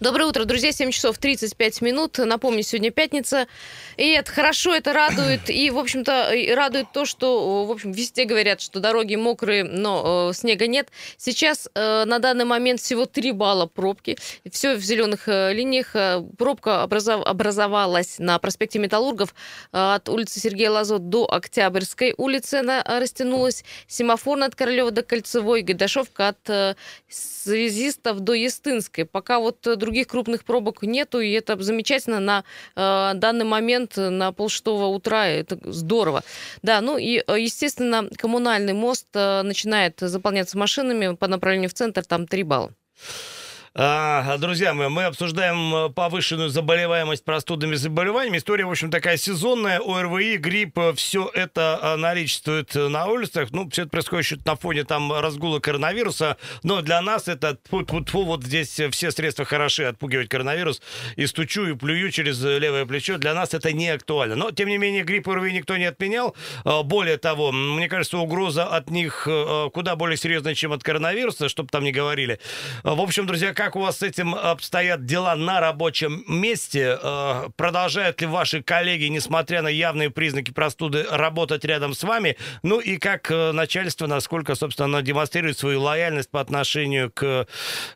Доброе утро, друзья. 7 часов 35 минут. Напомню, сегодня пятница. И это хорошо, это радует. И, в общем-то, радует то, что, в общем, везде говорят, что дороги мокрые, но э, снега нет. Сейчас э, на данный момент всего 3 балла пробки. Все в зеленых э, линиях. Э, пробка образов, образовалась на проспекте Металлургов э, от улицы Сергея Лазот до Октябрьской улицы. Она растянулась. Семафор от Королева до Кольцевой. Гайдашовка от э, Связистов до Естынской. Пока вот других крупных пробок нету, и это замечательно на э, данный момент момент на полшестого утра. Это здорово. Да, ну и, э, естественно, коммунальный мост э, начинает заполняться машинами по направлению в центр, там 3 балла. А, друзья мои, мы обсуждаем э, повышенную заболеваемость простудными заболеваниями. История, в общем, такая сезонная. ОРВИ, грипп, э, все это э, наличествует на улицах. Ну, все это происходит на фоне там разгула коронавируса. Но для нас это вот здесь все средства хороши отпугивать коронавирус. И стучу, и плюю через левое плечо. Для нас это не актуально. Но, тем не менее, грипп ОРВИ никто не отменял. Более того, мне кажется, угроза от них куда более серьезная, чем от коронавируса, чтобы там не говорили. В общем, друзья, как у вас с этим обстоят дела на рабочем месте? Э, продолжают ли ваши коллеги, несмотря на явные признаки простуды, работать рядом с вами? Ну и как э, начальство, насколько, собственно, оно демонстрирует свою лояльность по отношению к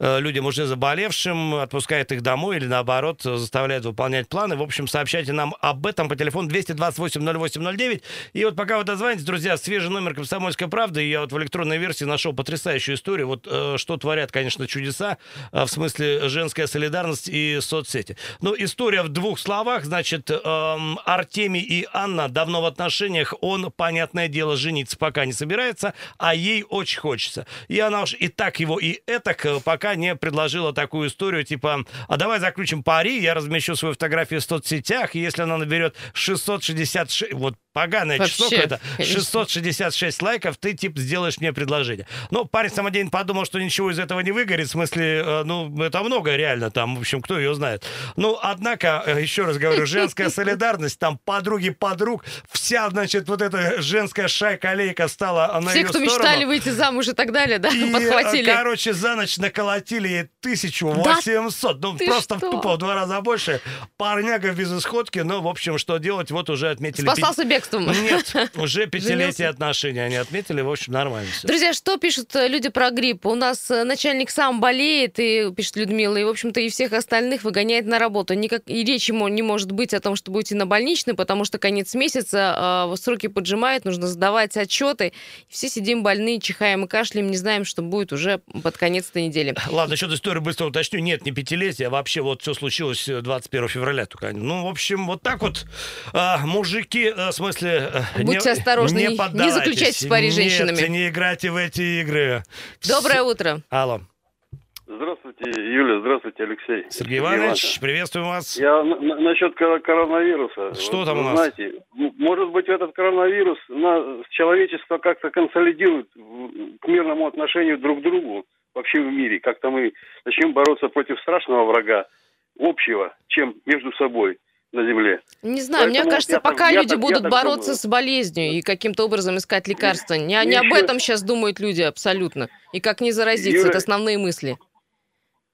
э, людям уже заболевшим, отпускает их домой или, наоборот, заставляет выполнять планы? В общем, сообщайте нам об этом по телефону 228-08-09. И вот пока вы дозвонитесь, друзья, свежий номер «Комсомольской правды». Я вот в электронной версии нашел потрясающую историю. Вот что творят, конечно, чудеса. А, в смысле женская солидарность и соцсети. Ну, история в двух словах. Значит, эм, Артемий и Анна давно в отношениях. Он, понятное дело, жениться пока не собирается, а ей очень хочется. И она уж и так его, и этак э, пока не предложила такую историю, типа, а давай заключим пари, я размещу свою фотографию в соцсетях, и если она наберет 666, вот поганое Вообще, число это 666 лайков, ты, типа, сделаешь мне предложение. Но парень самодельный подумал, что ничего из этого не выгорит, в смысле, э, ну, это много реально там, в общем, кто ее знает. Ну, однако, э, еще раз говорю, женская солидарность, там подруги подруг, вся, значит, вот эта женская шайка-лейка стала на Все, ее кто сторону. мечтали выйти замуж и так далее, да, и, э, подхватили. короче, за ночь наколотили ей 1800. Да ну, просто что? тупо в два раза больше. Парняга без исходки, но, в общем, что делать, вот уже отметили... Спасался бегством. Нет, уже пятилетие отношений они отметили, в общем, нормально все. Друзья, что пишут люди про грипп? У нас начальник сам болеет, и пишет Людмила, и, в общем-то, и всех остальных выгоняет на работу. Никак, и речи не может быть о том, что будете на больничный, потому что конец месяца, э, сроки поджимают, нужно сдавать отчеты. Все сидим больные, чихаем и кашляем, не знаем, что будет уже под конец этой недели. Ладно, насчет истории быстро уточню. Нет, не пятилетие, а вообще вот все случилось 21 февраля только. Ну, в общем, вот так вот э, мужики, э, в смысле... Э, Будьте не, осторожны, не, не, в паре с женщинами. Нет, не играйте в эти игры. Доброе утро. Алло. Здравствуйте, Юля, здравствуйте, Алексей. Сергей Иванович, приветствуем вас. Я насчет коронавируса. Что там у нас? Знаете, может быть, этот коронавирус на человечество как-то консолидирует к мирному отношению друг к другу вообще в мире. Как-то мы начнем бороться против страшного врага общего, чем между собой на земле. Не знаю, Поэтому мне кажется, пока так, люди так, будут бороться думаю. с болезнью и каким-то образом искать лекарства, не, не об этом сейчас думают люди абсолютно. И как не заразиться, Юля, это основные мысли.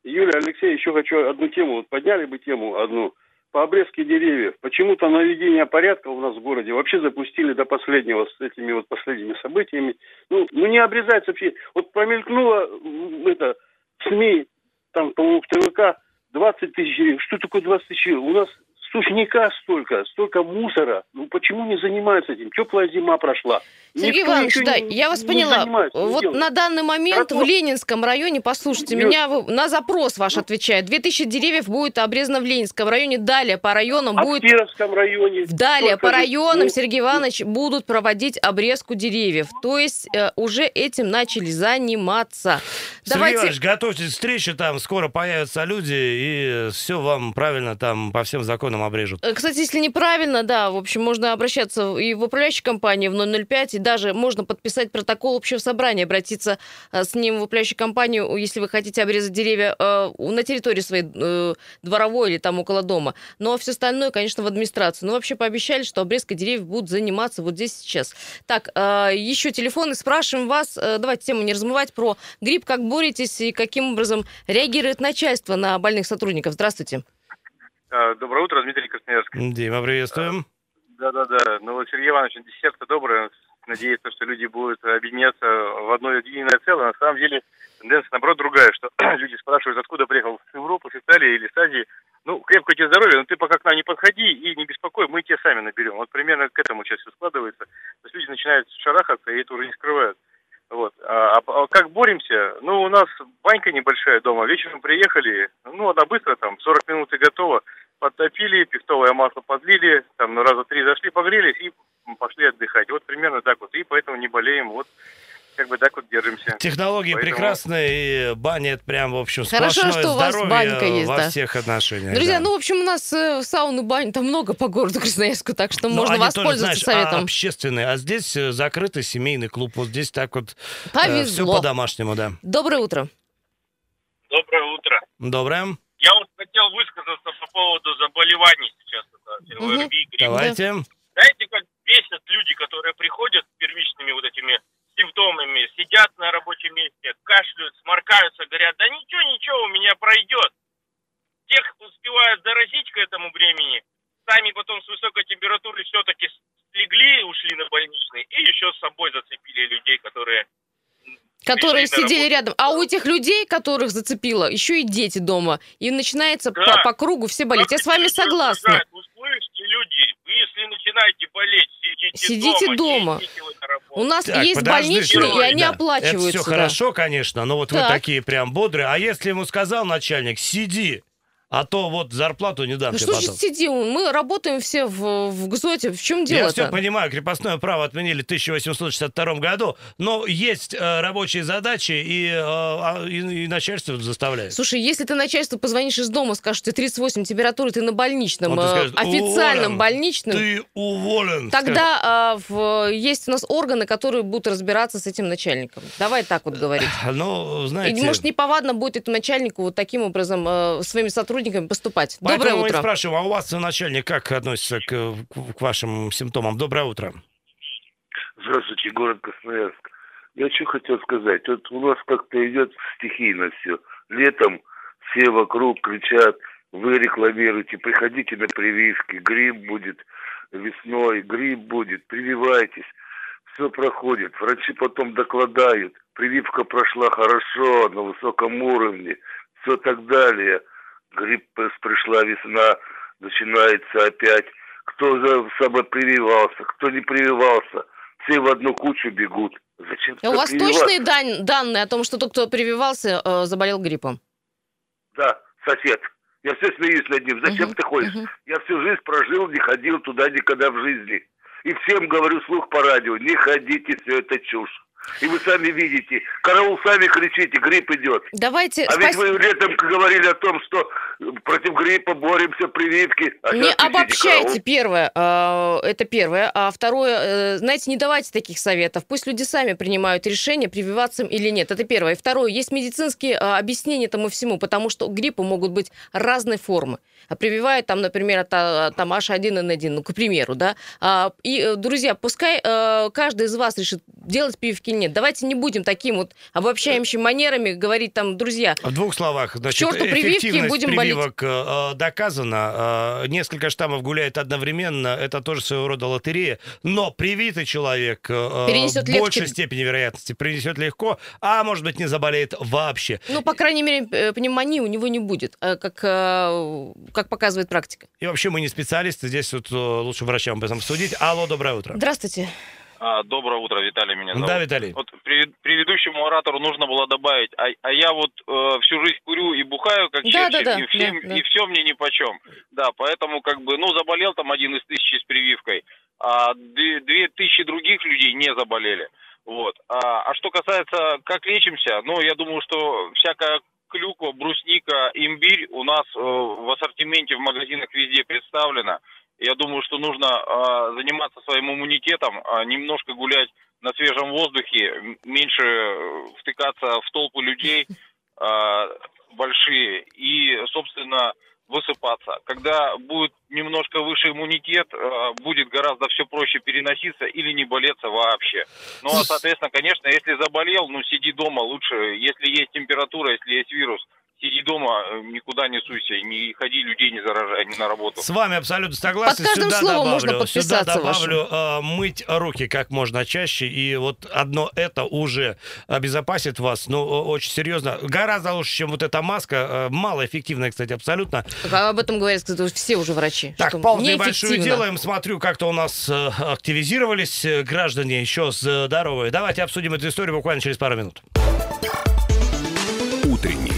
Юлия, Алексей, еще хочу одну тему. Вот подняли бы тему одну. По обрезке деревьев. Почему-то наведение порядка у нас в городе вообще запустили до последнего с этими вот последними событиями. Ну, ну не обрезается вообще. Вот промелькнуло это СМИ, там, по-моему, ТВК 20 тысяч. Что такое 20 тысяч? У нас сушняка столько, столько мусора. Ну почему не занимаются этим? Теплая зима прошла. Сергей Никто Иванович, да, не, я вас поняла. Вот делает. на данный момент Раков... в Ленинском районе, послушайте Нет. меня, на запрос ваш отвечает. 2000 деревьев будет обрезано в Ленинском районе. Далее по районам а будет... в Кировском районе. Далее по районам, ну, Сергей Иванович, будут проводить обрезку деревьев. То есть э, уже этим начали заниматься. Сергей Иванович, готовьтесь к встрече, там скоро появятся люди, и все вам правильно там по всем законам обрежут. Э, кстати, если неправильно, да, в общем, можно обращаться и в управляющую компанию в 005, и даже можно подписать протокол общего собрания, обратиться э, с ним в управляющую компанию, если вы хотите обрезать деревья э, на территории своей дворовой или там около дома. Ну, а все остальное, конечно, в администрацию. Ну, вообще пообещали, что обрезкой деревьев будут заниматься вот здесь сейчас. Так, еще телефоны, спрашиваем вас, давайте тему не размывать, про грипп, как боретесь и каким образом реагирует начальство на больных сотрудников. Здравствуйте. А, доброе утро, Дмитрий Красноярск. Дима, приветствуем. Да-да-да. Ну, Сергей Иванович, сердце доброе. Надеется, что люди будут объединяться в одно единое целое. На самом деле, тенденция, наоборот, другая, что люди спрашивают, откуда приехал с Европы, с Италии или с Азии. Ну, крепкое тебе здоровье, но ты пока к нам не подходи и не беспокой, мы тебя сами наберем. Вот примерно к этому сейчас все складывается. То есть люди начинают шарахаться, и это уже не скрывают. Вот. А, а, как боремся? Ну, у нас банька небольшая дома. Вечером приехали, ну, она быстро, там, 40 минут и готова. Подтопили, пихтовое масло подлили, там, ну, раза три зашли, погрелись и пошли отдыхать. Вот примерно так вот. И поэтому не болеем. Вот как бы так вот держимся. Технологии Поэтому... прекрасные, и баня это прям, в общем, Хорошо, что у вас банька есть, во да. всех отношениях. Друзья, да. ну, в общем, у нас э, сауны, бань там много по городу Красноярску, так что Но ну, можно воспользоваться тоже, знаешь, советом. А, общественные, а здесь э, закрытый семейный клуб, вот здесь так вот э, все по-домашнему, да. Доброе утро. Доброе утро. Доброе. Я вот хотел высказаться по поводу заболеваний сейчас. Это, угу. Давайте. Знаете, как бесят люди, которые приходят с первичными вот этими симптомами, сидят на рабочем месте, кашляют, сморкаются, говорят, да ничего, ничего, у меня пройдет. Тех успевают заразить к этому времени, сами потом с высокой температурой все-таки слегли, ушли на больничный, и еще с собой зацепили людей, которые Которые сидели рядом. А у этих людей, которых зацепило, еще и дети дома. И начинается да. по, по кругу все болеть. Как Я с вами согласна. Услышьте, люди, вы если начинаете болеть, сидите, сидите дома. дома. У нас так, есть больничные, и они да. оплачиваются. Это все да. хорошо, конечно, но вот так. вы такие прям бодрые. А если ему сказал начальник, сиди, а то вот зарплату не дам ну, тебе что потом. сидим? Мы работаем все в, в ГЗОТе. В чем дело Я все понимаю, крепостное право отменили в 1862 году, но есть э, рабочие задачи, и, э, а, и, и начальство заставляет. Слушай, если ты начальству позвонишь из дома, скажешь, ты 38 температуры, ты на больничном, Он э, скажет, официальном уволен, больничном. Ты уволен. Тогда э, в, есть у нас органы, которые будут разбираться с этим начальником. Давай так вот говорить. Ну, знаете... И, может, неповадно будет этому начальнику вот таким образом э, своими сотрудниками сотрудниками поступать. Поэтому Доброе утро. мы спрашиваем, а у вас начальник как относится к, к вашим симптомам? Доброе утро. Здравствуйте, город Красноярск. Я что хотел сказать. Вот у нас как-то идет стихийно все. Летом все вокруг кричат, вы рекламируете, приходите на прививки, грипп будет весной, грипп будет, прививайтесь. Все проходит. Врачи потом докладают, прививка прошла хорошо, на высоком уровне, все так далее – грипп пришла весна, начинается опять. Кто за собой прививался, кто не прививался, все в одну кучу бегут. Зачем а у вас точные дан- данные о том, что тот, кто прививался, э, заболел гриппом? Да, сосед. Я все смеюсь над ним. Зачем uh-huh, ты ходишь? Uh-huh. Я всю жизнь прожил, не ходил туда никогда в жизни. И всем говорю слух по радио, не ходите, все это чушь. И вы сами видите, караул сами кричите, грипп идет. Давайте. А спас... ведь вы летом говорили о том, что против гриппа боремся, прививки. А не обобщайте, караул. первое, э, это первое. А второе, э, знаете, не давайте таких советов. Пусть люди сами принимают решение, прививаться им или нет. Это первое. И второе, есть медицинские э, объяснения этому всему, потому что гриппы могут быть разной формы. А прививают там, например, там H1N1, ну, к примеру, да. А, и, друзья, пускай каждый из вас решит, делать прививки нет. Давайте не будем таким вот обобщающими манерами говорить там, друзья. В двух словах, значит, черту прививки будем прививок болеть. Э, доказано. Э, несколько штаммов гуляет одновременно. Это тоже своего рода лотерея. Но привитый человек э, Перенесет в большей степени вероятности принесет легко, а может быть не заболеет вообще. Ну, по крайней мере, пневмонии у него не будет, как, как показывает практика. И вообще мы не специалисты, здесь вот лучше врачам об этом судить. Алло, доброе утро. Здравствуйте. А, доброе утро, Виталий меня зовут. Да, Виталий. Вот предыдущему оратору нужно было добавить, а, а я вот э, всю жизнь курю и бухаю, как да, черчилль, да, да, и, всем, да, да. и все мне ни по чем. Да, поэтому как бы, ну, заболел там один из тысячи с прививкой, а две, две тысячи других людей не заболели. Вот. А, а что касается, как лечимся, ну, я думаю, что всякая клюква, брусника, имбирь у нас э, в ассортименте в магазинах везде представлена. Я думаю, что нужно э, заниматься своим иммунитетом, э, немножко гулять на свежем воздухе, меньше э, втыкаться в толпу людей э, большие и, собственно, высыпаться. Когда будет немножко выше иммунитет, будет гораздо все проще переноситься или не болеться вообще. Ну, а, соответственно, конечно, если заболел, ну, сиди дома лучше. Если есть температура, если есть вирус, сиди дома, э, никуда не суйся, не ходи, людей не заражай, не на работу. С вами абсолютно согласен. Под каждым сюда словом добавлю, можно подписаться Сюда добавлю э, мыть руки как можно чаще, и вот одно это уже обезопасит вас, ну, очень серьезно. Гораздо лучше, чем вот эта маска, э, малоэффективная, кстати, абсолютно. А Об этом говорят, кстати, все уже врачи. Так, паузу небольшую делаем. Смотрю, как-то у нас э, активизировались граждане еще здоровые. Давайте обсудим эту историю буквально через пару минут. Утренний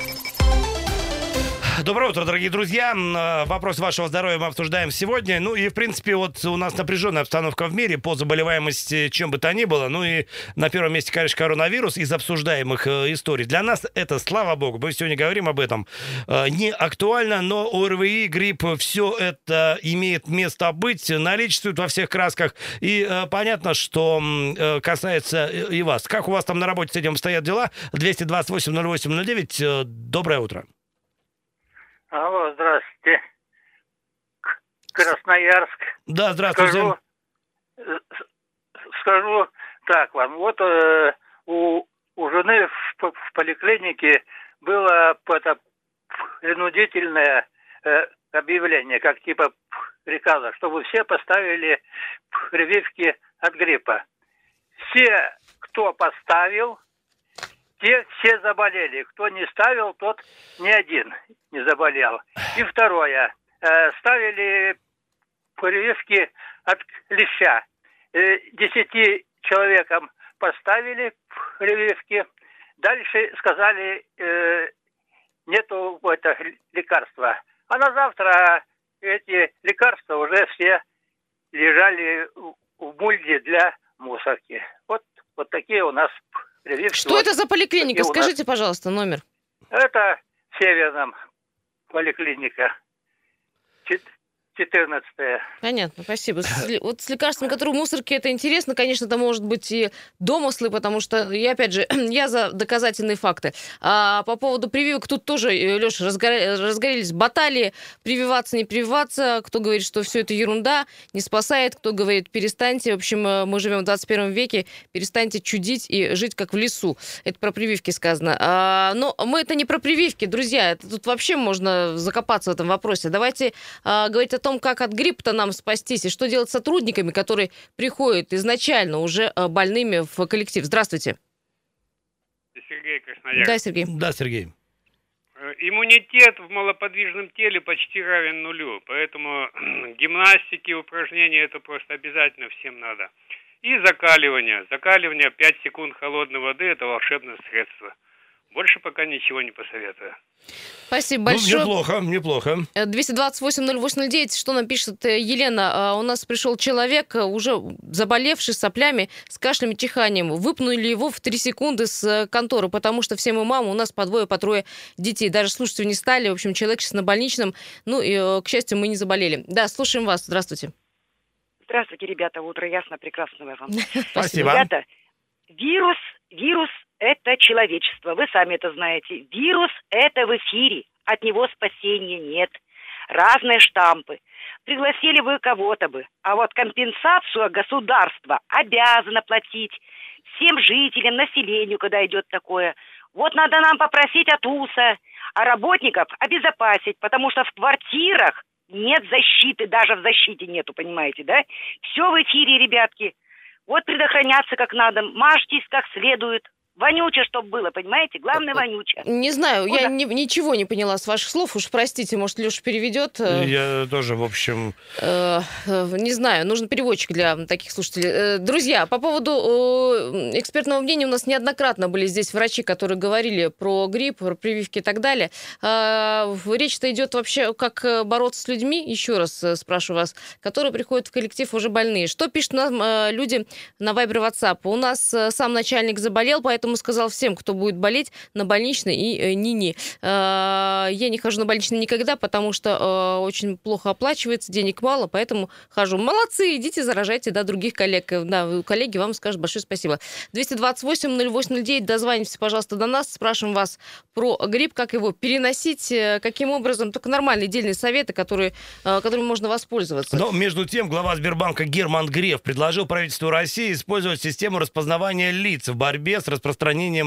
Доброе утро, дорогие друзья. Э, Вопрос вашего здоровья мы обсуждаем сегодня. Ну и, в принципе, вот у нас напряженная обстановка в мире по заболеваемости чем бы то ни было. Ну и на первом месте, конечно, коронавирус из обсуждаемых э, историй. Для нас это, слава богу, мы сегодня говорим об этом, э, не актуально, но ОРВИ, грипп, все это имеет место быть, наличествует во всех красках. И понятно, что касается и вас. Как у вас там на работе с этим стоят дела? 228-08-09. Э, Доброе утро. Алло, здравствуйте. Красноярск. Да, здравствуйте. Скажу, скажу так вам. Вот э, у, у жены в, в поликлинике было это принудительное э, объявление, как типа приказа, чтобы все поставили прививки от гриппа. Все, кто поставил, те все заболели. Кто не ставил, тот ни один не заболел. И второе. Э, ставили прививки от леща. Э, Десяти человекам поставили прививки. Дальше сказали, э, нету это лекарства. А на завтра эти лекарства уже все лежали в- бульде для мусорки. Вот, вот такие у нас прививки. Что это за поликлиника? у нас. Скажите, пожалуйста, номер. Это в Северном поликлиника. Чет- 14 Понятно, спасибо. С вот с лекарствами, которые в мусорке, это интересно. Конечно, это может быть и домыслы, потому что, я опять же, я за доказательные факты. А по поводу прививок, тут тоже, Леша, разгорелись баталии, прививаться, не прививаться. Кто говорит, что все это ерунда, не спасает, кто говорит, перестаньте. В общем, э, мы живем в 21 веке, перестаньте чудить и жить как в лесу. Это про прививки сказано. А, но мы это не про прививки, друзья. Это тут вообще можно закопаться в этом вопросе. Давайте а, говорить о том, как от гриппа нам спастись, и что делать с сотрудниками, которые приходят изначально уже а, больными в коллектив. Здравствуйте. Сергей Красноярск. Да, Сергей. Да, Сергей. Э, Иммунитет в малоподвижном теле почти равен нулю, поэтому гимнастики, упражнения это просто обязательно всем надо. И закаливание. Закаливание 5 секунд холодной воды это волшебное средство. Больше пока ничего не посоветую. Спасибо Ну, большое. неплохо, неплохо. Э, 228-08-09, что нам пишет э, Елена? А, У нас пришел человек, э, уже заболевший соплями, с кашлем и чиханием. Выпнули его в 3 секунды с э, конторы, потому что все мы мамы, у нас по двое, по трое детей. Даже слушать не стали. В общем, человек сейчас на больничном. Ну, и, э, к счастью, мы не заболели. Да, слушаем вас. Здравствуйте. Здравствуйте, ребята. Утро ясно, прекрасного вам. Спасибо. Ребята, вирус, вирус – это человечество. Вы сами это знаете. Вирус – это в эфире. От него спасения нет. Разные штампы. Пригласили вы кого-то бы. А вот компенсацию государство обязано платить всем жителям, населению, когда идет такое. Вот надо нам попросить от УСа, а работников обезопасить, потому что в квартирах нет защиты, даже в защите нету, понимаете, да? Все в эфире, ребятки. Вот предохраняться как надо, мажьтесь как следует, Вонюче, чтобы было, понимаете? Главное, вонюче. Не знаю, Куда? я не- ничего не поняла с ваших слов. Уж простите, может, Леша переведет. э, Я тоже, в общем... Э, э, Не знаю, нужен переводчик для таких слушателей. Э, Друзья, по поводу э, экспертного мнения у нас неоднократно были здесь врачи, которые говорили про грипп, про прививки и так далее. Э, Речь-то идет вообще, как э, бороться с людьми, еще раз э, спрашиваю вас, которые приходят в коллектив уже больные. Что пишут нам э, люди на Viber и WhatsApp? У нас э, сам начальник заболел, поэтому сказал всем, кто будет болеть, на больничный и э, ни-ни. Э, Я не хожу на больничный никогда, потому что э, очень плохо оплачивается, денег мало, поэтому хожу. Молодцы, идите заражайте, да, других коллег. Да, коллеги вам скажут большое спасибо. 228-08-09, дозвонимся, пожалуйста, до нас, спрашиваем вас про грипп, как его переносить, э, каким образом, только нормальные дельные советы, которые, которыми можно воспользоваться. Но между тем глава Сбербанка Герман Греф предложил правительству России использовать систему распознавания лиц в борьбе с распространением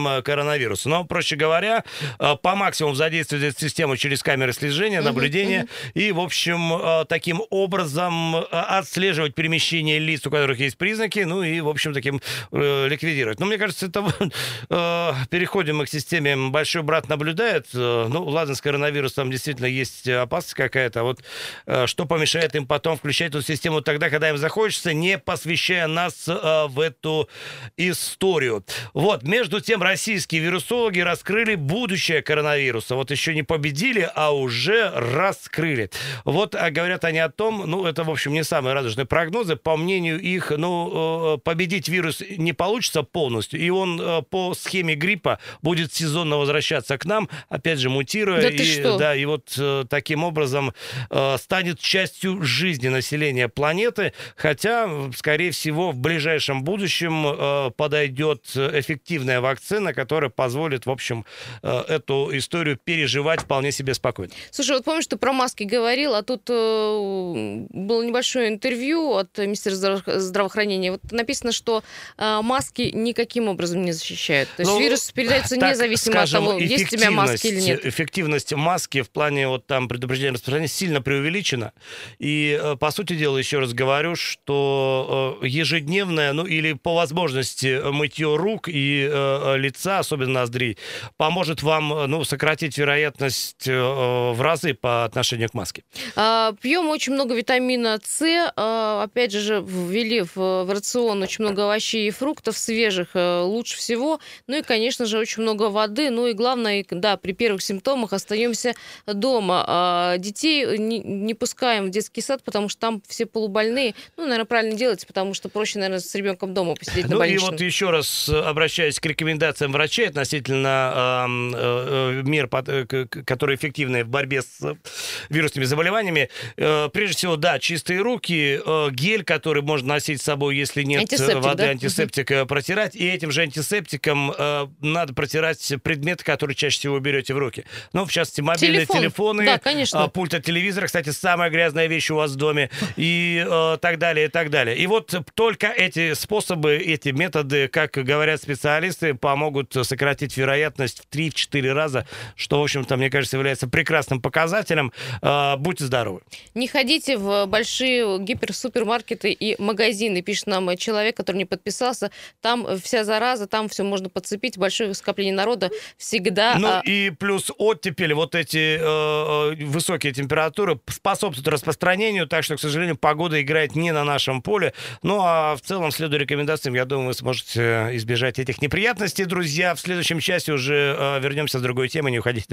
э, коронавируса. Но, проще говоря, э, по максимуму задействовать эту систему через камеры слежения, наблюдения и, в общем, э, таким образом отслеживать перемещение лиц, у которых есть признаки, ну и, в общем, таким ликвидировать. Но мне кажется, это переходим мы к системе «Большой брат наблюдает». Ну, ладно, с коронавирусом действительно есть опасность какая-то, вот что помешает им потом включать эту систему тогда, когда им захочется, не посвящая нас в эту историю. Вот, между тем, российские вирусологи раскрыли будущее коронавируса. Вот еще не победили, а уже раскрыли. Вот а говорят они о том, ну, это, в общем, не самые радужные прогнозы. По мнению их, ну, э, победить вирус не получится полностью, и он э, по схеме гриппа будет сезонно возвращаться к нам, опять же, мутируя. Да и, что? да, и вот э, таким образом станет частью жизни населения планеты, хотя, скорее всего, в ближайшем будущем подойдет эффективная вакцина, которая позволит, в общем, э, эту историю переживать вполне себе спокойно. Слушай, вот помнишь, ты про маски говорил, а тут э, было небольшое интервью от Министерства здраво- здравоохранения. Вот написано, что э, маски никаким образом не защищают. То есть Ну, вирус передается так, независимо скажем, от того, есть у тебя маски или нет. Эффективность маски в плане вот там предупреждения распространения сильно преувеличена. И, по сути дела, еще раз говорю, что ежедневное, ну или по возможности мытье рук и э, лица, особенно ноздрей, поможет вам, э, ну, сократить вероятность э, в разы по отношению к маске. А, Пьем очень много витамина С. А, Опять же, ввели в, в рацион очень много овощей и фруктов свежих э, лучше всего. Ну и, конечно же, очень много воды. Ну и главное, да, при первых симптомах остаемся дома. А, Детей не, не пускаем в детский сад, потому что там все полубольные. Ну, наверное, правильно делать, потому что проще, наверное, с ребенком дома посидеть на Ну и больничном. вот еще раз э, обращаюсь к рекомендациям врачей относительно э, э, мер, э, которые эффективны в борьбе с э, вирусными заболеваниями. Э, Прежде всего, да, чистые руки, э, гель, который можно носить с собой, если нет э, Антисептик, воды, да? антисептик э, протирать. И этим же антисептиком э, надо протирать предметы, которые чаще всего берете в руки. Ну, в частности, мобильные Телефон. телефоны, Да, конечно. а, пульт от телевизора, кстати, самая грязная вещь у вас в доме, и э, так далее, и так далее. И вот только эти способы, эти методы, как говорят специалисты, помогут сократить вероятность в 3-4 раза, что, в общем-то, мне кажется, является прекрасным показателем. Э, будьте здоровы. Не ходите в большие гиперсупермаркеты и магазины, пишет нам человек, который не подписался. Там вся зараза, там все можно подцепить, большое скопление народа всегда. Ну а, и плюс оттепель, вот эти э, э, высокие температуры способствуют распространению, так что, к сожалению, погода играет не на нашем поле. Ну а в целом, следуя рекомендациям, я думаю, вы сможете избежать этих неприятностей, друзья. В следующем часе уже э, вернемся с другой темой, не уходите далеко.